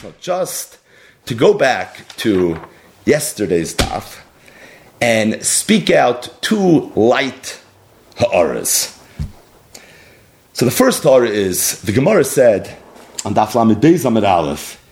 So just to go back to yesterday's daf and speak out two light ha'aras. So the first ha'ara is, the Gemara said on daf lamed beis aleph,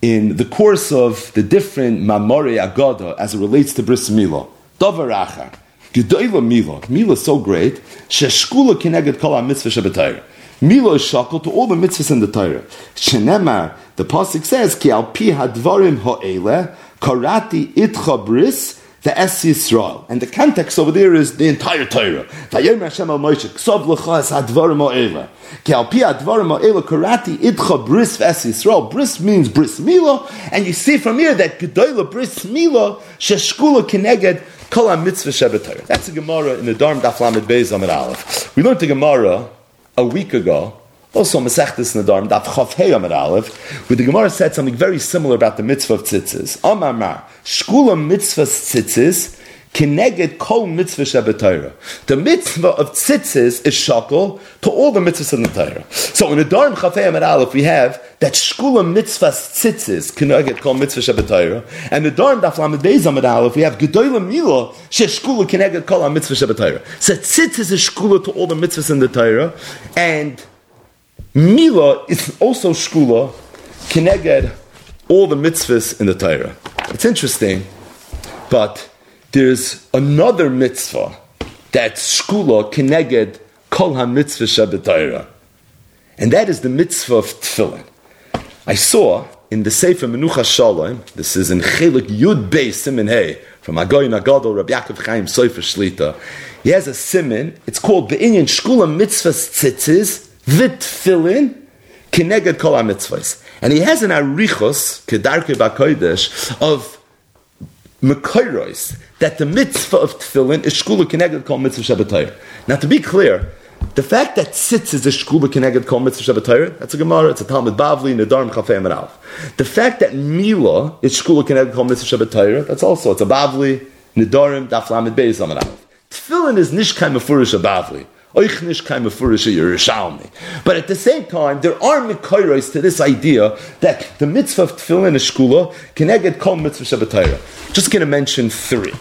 in the course of the different mamori agoda as it relates to bris milo, davar achar, gedoyla milo, milo so great, sheshkula kineged kol ha-mitzvah shebetayr. Milo shackle to all the mitzvahs in the Torah. Shenemar, the pasuk says, "Ki al pi hadvarim ha'ele karati itcha bris." The Es Yisrael. And the context over there is the entire Torah. Vayom Hashem al Moshe, Ksav lecha es hadvarim ha'ele. Ki al pi hadvarim ha'ele karati itcha bris v'es Yisrael. Bris means bris milo, and you see from here that gedoyla bris milo sheshkula kineged kol mitzvah shebetayr. That's a Gemara in Nedarim Daf Lamed Beis Amid Aleph. We learned the Gemara a week ago, also Masechtes Nedarim, Daf Chav Hey Amid Aleph, where the Gemara said something very similar about the mitzvah of tzitzis. Amar Mar, Shkula mitzvah tzitzis, Kineged kol mitzvah shebetayra. The mitzvah of tzitzis is shakel to all the mitzvahs in the Torah. So in Nedarim Chafei Amid Aleph, we have that shkula mitzvah tzitzis kineged kol mitzvah shebetayra, and Nedarim Daf Lamed Beis Amid Aleph, we have gedoyla mila sheshkula kineged kol mitzvah shebetayra. So tzitzis is shkula to all the mitzvahs in the Torah, and mila is also shkula kineged all the mitzvahs in the Torah. It's interesting, but there's another mitzvah that's shkula kineged kol ha-mitzvah shebetayra. And that is the mitzvah of tefillin. I saw in the Sefer Menucha Shalom, this is in Chelik Yud Bey Simin Hey, from Agoy Nagadol Rabbi Yaakov Chaim Sofer Shlita. He has a simin, it's called Be'inyan Shkula Mitzvah Tzitzis, Vit Tefillin, Kineged Kol ha-mitzvahs. And he has an arichos, Kedarke Bakoidesh, of Mekairos, that the mitzvah of tefillin is shkula keneged kol mitzvah shabbatayr. Now, to be clear, the fact that sitz is a shkula keneged kol mitzvah shabbatayr, that's a Gemara, it's a Talmud Bavli, Nedarim Chafei Amarav. The fact that mila is shkula keneged kol mitzvah shabbatayr, that's also, it's a Bavli, Nedarim, Daf Lamed Beis Amarav. Tefillin is nishkai mefurish a Bavli. But at the same time, there are mikairos to this idea that the mitzvah of tefillin is shkula keneged kol mitzvah shabbatayra. Just going to mention three.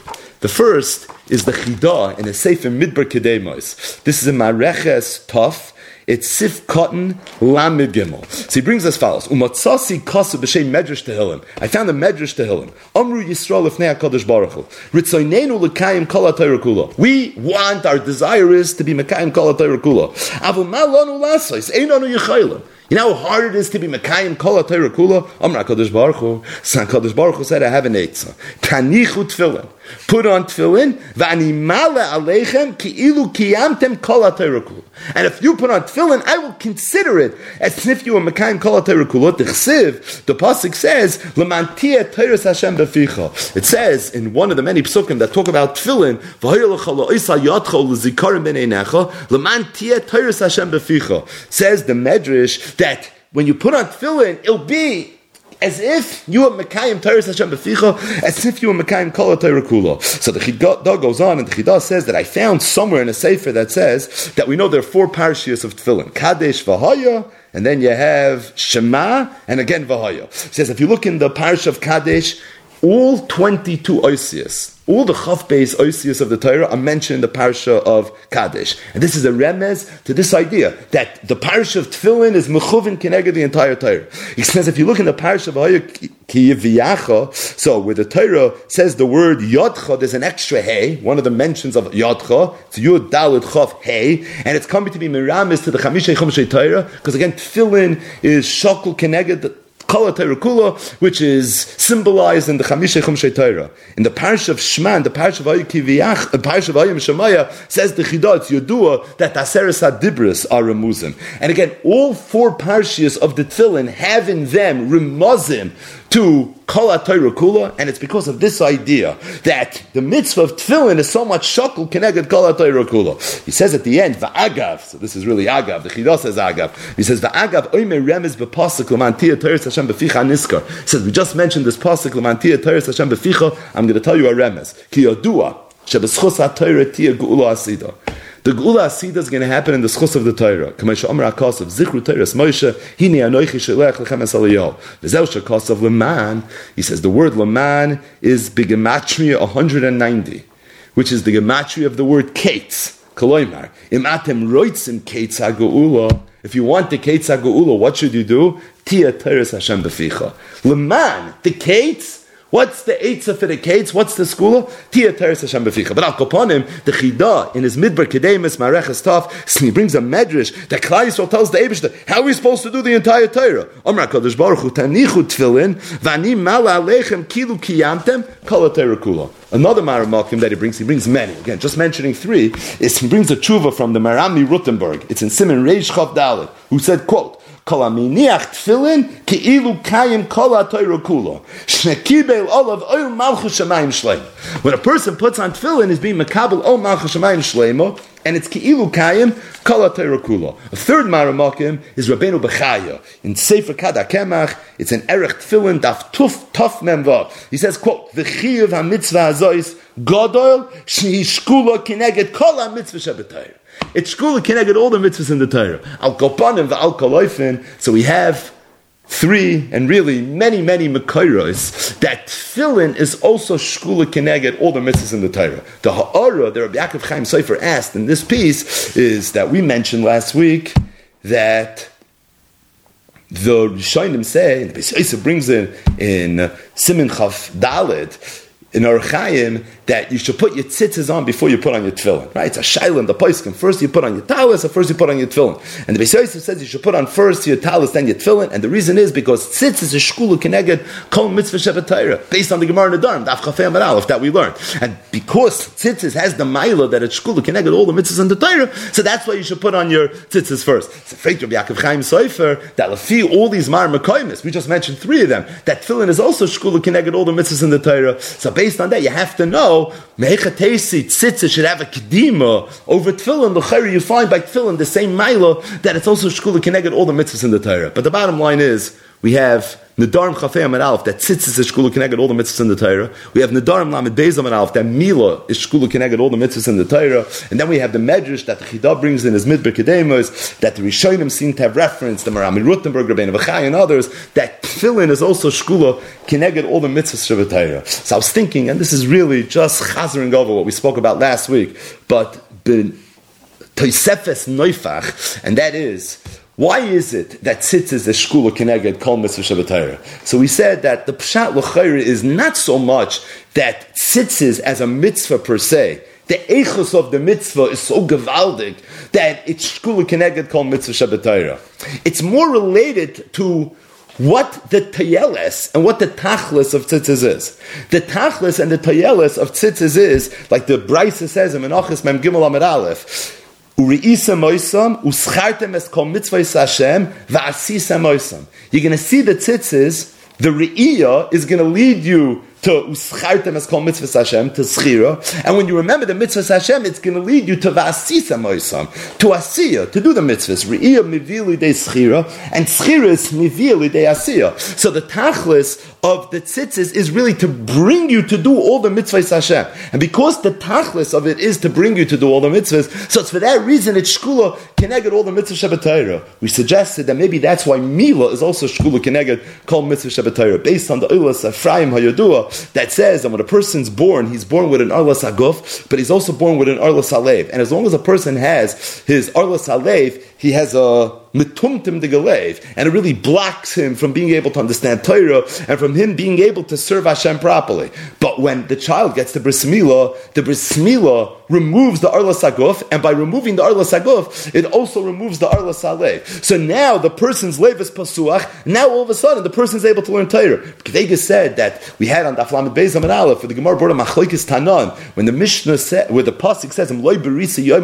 The first is the chidah in a sefer midbar kedemos. This is a mareches tough. It's Sif Cotton Lamid Gimel. So he brings as follows: Umatzasi Kasu b'shem Medrash Tehillim. I found a Medrash Tehillim. Amru Yisrael Lefnei Hakadosh Baruch Hu. Ritzoynenu lekayim kol Kula. We want our desire is to be mekayim kol Kula. Avu ma lanu lasois einanu yechaylim. You know how hard it is to be Mekayim Kol Kula? Amra Kadosh Baruch Hu. San Kadosh Baruch Hu said, I have an Eitzah. Kanichu Tfilin. Put on Tfilin. V'ani male aleichem ki ilu kiyamtem Kol. And if you put on Tfilin, I will consider it as if you were Mekayim Kol HaTorah Kula. The Pasuk says, L'mantia Teiras Hashem Beficha. It says in one of the many psukim that talk about Tfilin, V'hoyer l'cha lo'isa yatcho l'zikarim b'nei necha, L'mantia Teiras Hashem Beficha. Says the Medrash, that when you put on tefillin, it'll be as if you were Mekayim Teres Hashem Beficha, as if you were Mekayim Kol Torah Kula. So the Chidah goes on, and the Chidah says that I found somewhere in a Sefer that says that we know there are four parashiyos of Tefillin. Kadesh Vahaya, and then you have Shema, and again Vahaya. Says if you look in the parish of Kadesh, all 22 Oisias, all the Chav Beis Oisius of the Torah are mentioned in the parasha of Kadesh. And this is a remez to this idea that the parasha of Tefillin is mechuvin keneged the entire Torah. He says if you look in the parasha of Kiyiviyacha, so where the Torah says the word Yodcha, there's an extra hey, one of the mentions of Yodcha, it's Yud Dalit Chav hey, and it's coming to be Miramis to the Chamishei Chumshei Torah, because again, Tefillin is Shokul keneged Kula, which is symbolized in the Chamisha Chumshay Torah. In the parish of Shman, the parish of Ayu Kiviyach, the parish of Ayim Shemaya, says the Chidot Yodua that Aseres Adibris are remuzim. And again, all four parishes of the Tefillin have in them remuzim to Kol Kula, and it's because of this idea that the mitzvah of tefillin is so much shakul connected Kol Kula. He says at the end, Va'agav, so this is really Agav, the Chidah says Agav. He says, Va'agav oimer remez b'pasuk l'mantia Torah Hashem b'ficha niskar. He says, we just mentioned this pasuk l'mantia Torah Hashem b'ficha, I'm going to tell you a remez. Ki yodua, shebeschus ha-Torah tia ge'ula asida. The Gula Asida is going to happen in the schus of the Torah. Kamesha Omer Akos of Zichru Torahs Moshe, Hine Anoichi Shelech Lechem Es Aliyahu. V'zeu Shekos of Leman, he says the word Leman is Bigematria 190, which is the gematria of the word Kates. Koloimar. Im atem roitzim Kates HaGeula, if you want the Kates HaGeula, what should you do? Tia Teres Hashem Beficha. Leman, the Kates, What's the Eitzah for the Kates? What's the school? Tia Teres Hashem Beficha. But Al Koponim, the Chida, in his Midbar Kedemis, Mareches Taf, he brings a medrash that Klai Yisrael tells the Eibushter, how are we supposed to do the entire Torah? Omra Kodesh Baruch Hu, Tanichu Tfilin, Vani Mala Kilu Kiyamtem, Kala Torah Kula. Another Maramakim that he brings, he brings many. Again, just mentioning three, is he brings a tshuva from the Marami Rutenberg. It's in Simon Reish Chav Dalit, who said, quote, Kol aminiach tefillin ki'ilu kayim kol ha'toyro kulo. Shnekibel olav oil malchus shemayim shleim. When a person puts on tefillin, is being makabel ol malchus shemayim shleimo, and it's ki'ilu kayim kol kulo. A third maramakim is Rabbeinu Bechaya. In Sefer Kada Kemach, it's an erech tefillin daf tuf tof memva. He says, quote, v'chiyav ha-mitzvah hazois godol shehishkulo kineged kol ha-mitzvah shebetayr. It's shkula connected all the mitzvahs in the Torah. Al kopanim v'al koloifin. So we have three and really many many mekayros that tefillin is also shkula connected all the mitzvahs in the Torah. The ha'ara that Rabbi Yaakov Chaim Sofer asked in this piece is that we mentioned last week that the Rishonim say, the Beis brings it in uh, Simin Chav Dalet, in Orchaim that you should put your tzitzis on before you put on your tefillin. Right? It's a shaila the poiskim. First you put on your talis, or first you put on your tefillin. And the Beis Yosef says you should put on first your talis, then your tefillin. And the reason is because tzitzis is shkulu keneged kol mitzvah shevet based on the Gemara in Nedarim, daf chafei aleph that we learned. And because tzitzis has the mila that it's shkulu keneged all the mitzvahs in the Torah, so that's why you should put on your tzitzis first. So Feit Rabbi Yaakov Chaim Sofer that lefi all these mar mekoimis, we just mentioned three of them. That tefillin is also shkulu keneged all the mitzvahs in the Torah. So based on that, you have to know, Mechatesi, Tzitza should have a Kedima over Tfilin. The Chayri, you find by Tfilin the same Milo that it's also Shkula connected all the mitzvahs in the Torah. But the bottom line is, we have Nedarim Chafei Amid Aleph, that tzitzis is shkula connected all the mitzvahs in the Torah. We have Nedarim Lamed Beis that Mila is shkula connected all the mitzvahs in the Torah. And then we have the Medrash that the Chidah brings in his Midbar Kedemos, that the Rishonim seem to have referenced, the Marami Rutenberg, Rabbeinu Vachai, and others, that Tfilin is also shkula connected all the mitzvahs of the Torah. So I was thinking, and this is really just chazering over what we spoke about last week, but Toisefes Neufach, and that is, why is it that tzitzis is shkula keneged kol mitzvah? So we said that the pshat l'chayr is not so much that tzitzis as a mitzvah per se. The echos of the mitzvah is so gewaldig that it's shkula keneged kol mitzvah shabbatayra. It's more related to what the tayeles and what the tachlis of tzitzis is. The tachlis and the tayeles of tzitzis is, like the Brisa says in Menachis Mem Gimel Amid Aleph, Uriisa moisam, uschartem es kol Hashem, va'asisa moisam. You're going to see the tzitzis, the re'iyah is going to lead you to uschartem as called mitzvah Hashem to schira, and when you remember the mitzvah Hashem, it's going to lead you to vasisa moisam to asiya to do the mitzvahs. Re'iyah mivili de schira and schira is mivili de asiya. So the tachlis of the tzitzis is really to bring you to do all the mitzvahs Hashem, and because the tachlis of it is to bring you to do all the mitzvahs, so it's for that reason it's shkula keneged all the mitzvahs Shabbat We suggested that maybe that's why Mila is also shkula keneged called mitzvah Shabbat based on the Ulas Ephraim Hayadua that says that when a person's born, he's born with an Arlas Aguf, but he's also born with an Arlas Alev. And as long as a person has his Arlas Alev, he has a mitumtim de galev, and it really blocks him from being able to understand Torah and from him being able to serve Hashem properly. But when the child gets the bris milah, the bris milah removes the arla saguf, and by removing the arla saguf, it also removes the arla salev. So now the person's lev is pasuach. Now all of a sudden the person is able to learn Torah. Kvega said that we had on the Beis and Aleph for the Gemara brought a machlokes tanan when the Mishnah said, where the pasuk says, "Loy berisa loy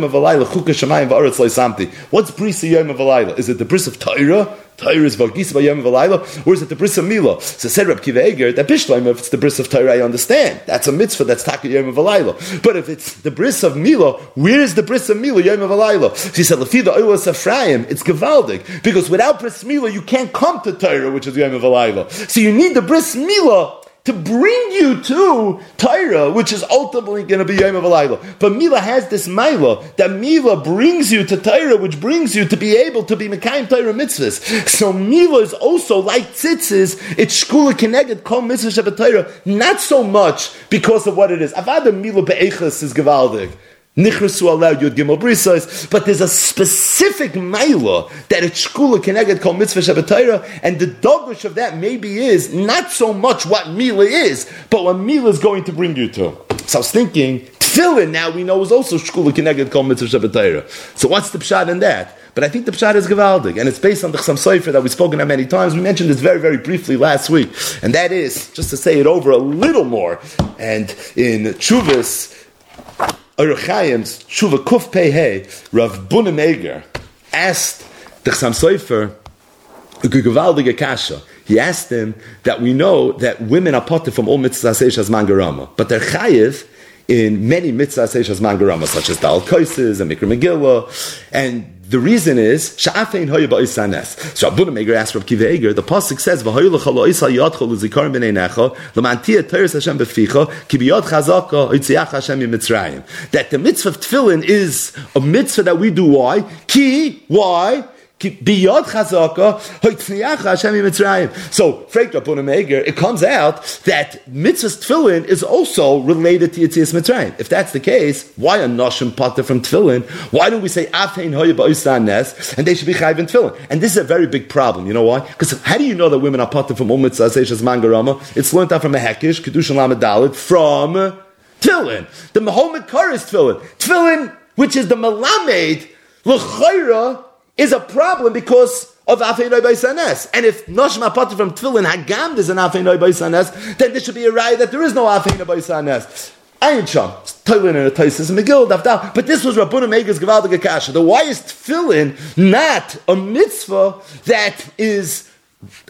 What's brisa yom of is it the bris of Torah? Torah is Vagis Vayam Valayla, or is it the bris of Mila? So said Reb Kiva Eger that Bishleim, if it's the bris of Torah, I understand. That's a mitzvah, that's Taka Yom Valayla. But if it's the bris of Mila, where is the bris of Mila Yom Valayla? So he said, Lefida Oilas Ephraim, it's Gevaldik. Because without bris Mila, you can't come to Torah, which is Yom Valayla. So you need the bris Mila to bring you to Torah, which is ultimately going to be Yom Alayla. But Mila has this Mila, that Mila brings you to Torah, which brings you to be able to be Mekayim Torah mitzvahs. So Mila is also like tzitzis, it's Shkula Keneged Kol Mitzvah Shabbat Torah, not so much because of what it is. Avada Mila Be'echas is Gevaldig. Nichrasu allowed Yud Gimel but there's a specific Maila that it's Shkula Keneged called Mitzvah Shabbatayra, and the dogish of that maybe is not so much what Mila is, but what Mila is going to bring you to. So I was thinking, Tefillin now we know is also Shkula Keneged called Mitzvah Shabbatayra. So what's the pshat in that? But I think the pshat is gewaldig, and it's based on the Chassam Sofer that we've spoken of many times. We mentioned this very, very briefly last week, and that is just to say it over a little more. And in Chuvas, Erechaim's Shuva Kuf Pei Rav Bunim Eger asked the Chassam Sofer a gewaldige kasha. He asked him that we know that women are potter from all mitzvahs seishas mangarama, but they're chayiv in many mitzvahs seishas mangarama, such as Dal Koises and Mikra Megillah, and the reason is Sha'afein hoya ba'isanes. So Abu Meir asked Rav Kiva Eger. The pasuk says v'hoyu l'chalo isa yadchol l'zikar b'nei necha l'mantia teres Hashem b'ficha ki b'yad chazaka oitziach Hashem Mitzrayim. That the mitzvah of tefillin is a mitzvah that we do. Why? Ki why? So, it comes out that mitzvah tefillin is also related to Yitzias Mitzrayim. If that's the case, why a noshim pater from tefillin? Why don't we say Afein Hoya Ba'usan Nes, and they should be chayv in tefillin? And this is a very big problem. You know why? Because how do you know that women are pater from Umm Mitzvah Seishas Mangarama? It's learned out from a Hekish, Kedushan Lamed from tefillin. The Mahomet Kar is tefillin. Tefillin, which is the Melamed, L'chayra, is a problem because of Afeinoi Baisanes. And if Noshma Potter from Tfilin Hagam is an Afeinoi Baisanes, then there should be a right that there is no Afeinoi Baisanes. Ayin Sham, Toilin and a Taisis Megillah Davdal. But this was Rabbuna Megas Gavaldiga Kasha. The why is Tfilin not a mitzvah that is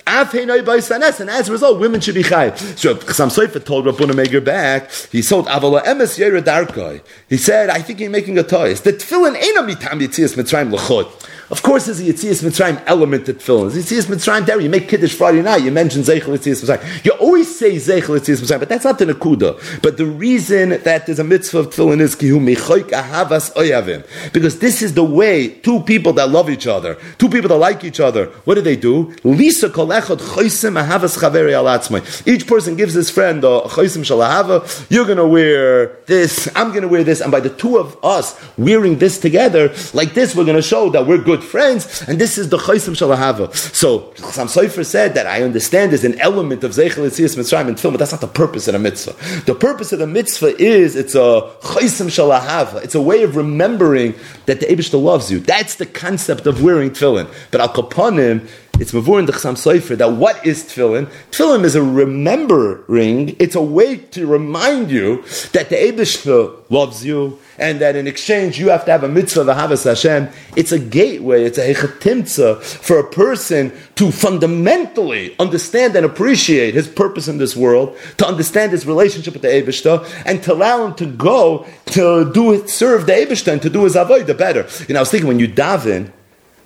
Afeinoi Baisanes? and as a result, women should be chayv. So Chassam Sofer told Rabbuna Meger back, he sold Avala Emes Yera He said, I think you're making a toys. The tefillin ain't a mitam yitzias mitzrayim l'chot. Of course, there's a Yitzias Mitzrayim element to tefillin. Yitzias Mitzrayim there, you make Kiddush Friday night, you mention Zeichel Yitzias Mitzrayim. You always say Zeichel Yitzias Mitzrayim, but that's not the Nakuda. But the reason that there's a mitzvah of tefillin is Mechoik Ahavas Oyavim. Because this is the way two people that love each other, two people that like each other, what do they do? Lisa Kol Echad Choisim Ahavas Chaveri Alatzmai. Each person gives his friend a Choisim Shalahava, you're going to wear this, I'm going to wear this, and by the two of us wearing this together, like this, we're going to show that we're good good friends, and this is the chaysim shalahava. So Sam Sofer said that I understand there's an element of zeichel etzias mitzrayim in film, but that's not the purpose of the mitzvah. The purpose of the mitzvah is it's a chaysim shalahava. It's a way of remembering that the Eibushter loves you. That's the concept of wearing tefillin. But al kapanim, it's mavur in the Chassam Sofer that what is tefillin? Tefillin is a remembering. It's a way to remind you that the Eibushter loves you and that in exchange you have to have a mitzvah of Ahavas Hashem. It's a gateway, it's a hechatimtza for a person to fundamentally understand and appreciate his purpose in this world, to understand his relationship with the Eibushter, and to allow him to go to do it, serve the Eibushter and to do his avodah better. You know, I was thinking when you daven,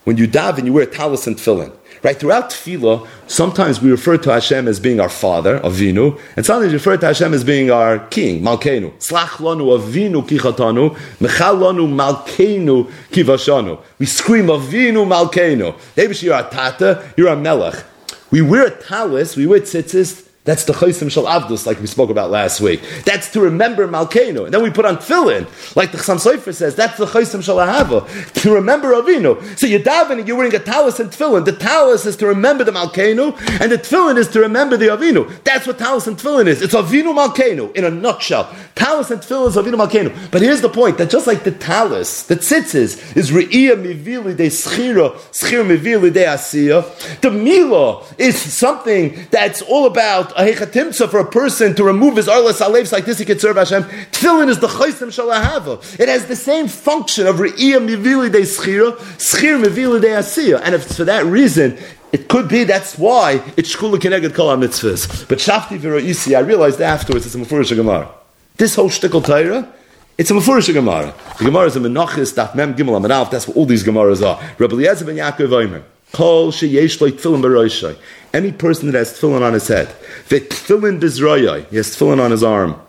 when you daven, you wear talis and tefillin. Right? Throughout tefillah, sometimes we refer to Hashem as being our father, Avinu, and sometimes we refer to Hashem as being our king, Malkeinu. Slach lanu Avinu kichatanu, mechal lanu Malkeinu kivashanu. We scream Avinu Malkeinu. Maybe you're a tata, you're a melech. We wear a talis, we wear tzitzis, that's the Chaysim Shal Avdus, like we spoke about last week. That's to remember Malkeinu. And then we put on Tefillin, like the Chassam Sofer says, that's the Chaysim Shal Ahava, to remember Avinu. So you're davening, you're wearing a talis and Tefillin. The talis is to remember the Malkeinu, and the Tefillin is to remember the Avinu. That's what talis and Tefillin is. It's Avinu Malkeinu, in a nutshell. Talis and Tefillin is Avinu Malkeinu. But here's the point, that just like the talis, the tzitzis, is Re'iyah Mivili de Schira, Schir Mivili de Asiyah, the Mila is something that's all about hechatimtza for a person to remove his arlas aleves like this, he could serve Hashem. Tefillin is the chaysim shalahava. It has the same function of re'iyah mivili de schira, schir mivili de asiya. And if it's for that reason, it could be that's why it's shkula keneged kol mitzvahs. But shafti v'ro'isi, I realized afterwards it's a mefurish gemara. This whole shtickle Torah, it's a mefurish gemara. The gemara is a menachis daf mem gimel amanaf. That's what all these gemaras are. Rabbi Eliezer ben Yaakov. Kol sheyesh lo tefillin b'roishay. Any person that has tefillin on his head, v'tefillin bizroyai, he has tefillin on his arm.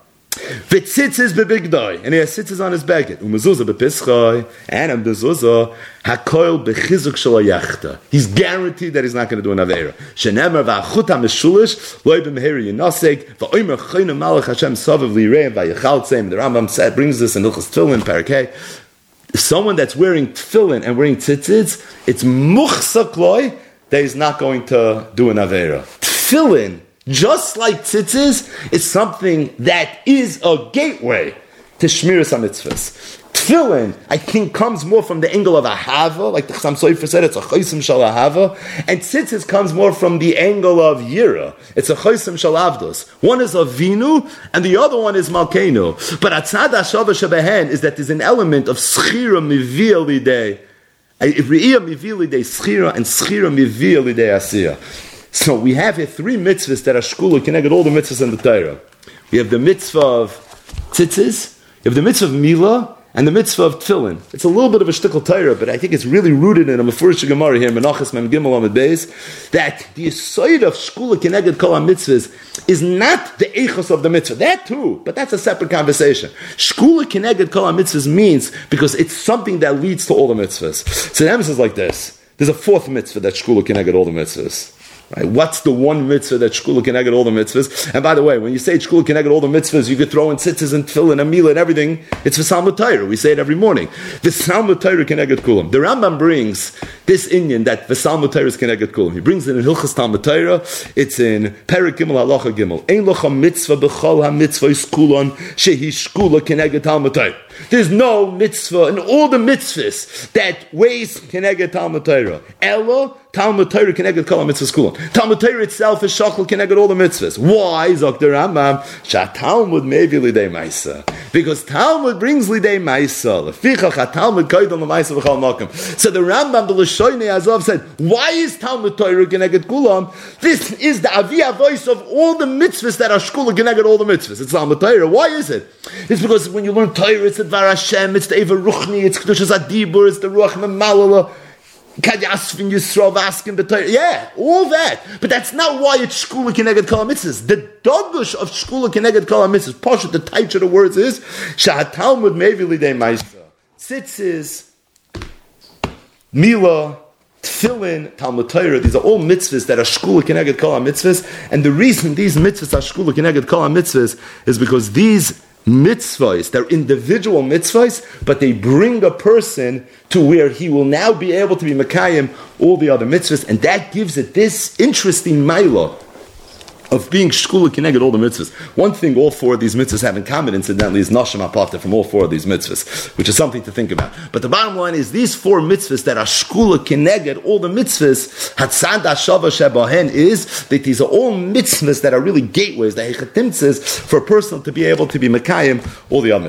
V'tzitzis bebigdai, and he has tzitzis on his baguette. Umezuzah bepischai, and a mezuzah, hakoil bechizuk shal yachta. He's guaranteed that he's not going to do an avera. Shenemer v'achut ha-meshulish, loy b'meheri yinaseg, v'oimer chayna malach Hashem savav li'reim v'yachal tzeim. The Rambam said, brings this in Ilchas Tefillin, Parakeh. Someone that's wearing tefillin and wearing tzitzis, it's muchsak loy, that he's not going to do an avera. Tefillin just like tzitzis, is something that is a gateway to Shmiras HaMitzvahs. Tefillin, I think, comes more from the angle of ahava, like the Chassam Sofer said, it's a chosim shal ahava, and tzitzis comes more from the angle of yira. It's a chosim shal avdos. One is avinu, and the other one is malkenu. But atzad hashava shebehen is that there's an element of schira mivil lidei. Re'iyah mivil lidei schira, and schira mivil lidei asiyah. So we have here three mitzvahs that are shkula connected all the mitzvahs in the Torah. We have the mitzvah of tzitzis, you have the mitzvah of milah, and the mitzvah of tefillin. It's a little bit of a shtickle Torah, but I think it's really rooted in a Mefurish Gemara here, Menachas Mem Gimel Amid Beis, that the side of shkula connected kol mitzvahs is not the echos of the mitzvah. That too, but that's a separate conversation. Shkula connected kol mitzvahs means because it's something that leads to all the mitzvahs. So the emphasis is like this. There's a fourth mitzvah that shkula connected all the mitzvahs. Right? What's the one mitzvah that shkula can get all the mitzvahs? And by the way, when you say shkula can get all the mitzvahs, you could throw in tzitzis and tefillin and meal and everything. It's v'salmut Torah. We say it every morning. V'salmut Torah can get kulam. The Rambam brings this Indian that v'salmut Torah is can get kulam. He brings it in Hilchas Talmud Torah. It's in Perik Gimel Halacha Gimel. Ein locha mitzvah b'chol ha-mitzvah is kulon shehi shkula can get Talmud Torah. There's no mitzvah in all the mitzvahs that weighs keneged Talmud Torah. Ella Talmud Torah connected kol mitzvahs kulam. Talmud Torah itself is shachal connected all the mitzvahs. Why? Zok the Rambam. Shat Talmud maybe lidei ma'isa. Because Talmud brings lidei ma'isa. Lefichach Talmud koydon l'ma'isa v'chal makom. So the Rambam, the Lashoinei Azov said, why is Talmud Torah connected kulam? This is the aviyah voice of all the mitzvahs that are shkula connected all the mitzvahs. It's Talmud Torah. Why is it? It's because when you learn Torah, it's Dvar Hashem, it's the Eva Ruchni, it's Kedushas Adibur, it's the Ruach Memalala. Kadyasvin Yisrael asking the Torah. Yeah, all that. But that's not why it's Shkula Keneged Kol Mitzvahs. The Dogush of Shkula Keneged Kol Mitzvahs, Pasha, the of the words is, Shahat Talmud Mevi Lidei Maisa. Tzitzis, Mila, Tefillin, Talmud Torah, these are all mitzvahs that are Shkula Keneged Kol Mitzvahs. And the reason these mitzvahs are Shkula Keneged Kol Mitzvahs is because these mitzvahs. They're individual mitzvahs, but they bring a person to where he will now be able to be Mekayim all the other mitzvahs, and that gives it this interesting milah of being shkula kineged all the mitzvahs. One thing all four of these mitzvahs have in common, incidentally, is nashim apata from all four of these mitzvahs, which is something to think about. But the bottom line is these four mitzvahs that are shkula kineged all the mitzvahs, hatzad ashava shebahen is that these are all mitzvahs that are really gateways, the hechatimtzes, for a person to be able to be mekayim all the other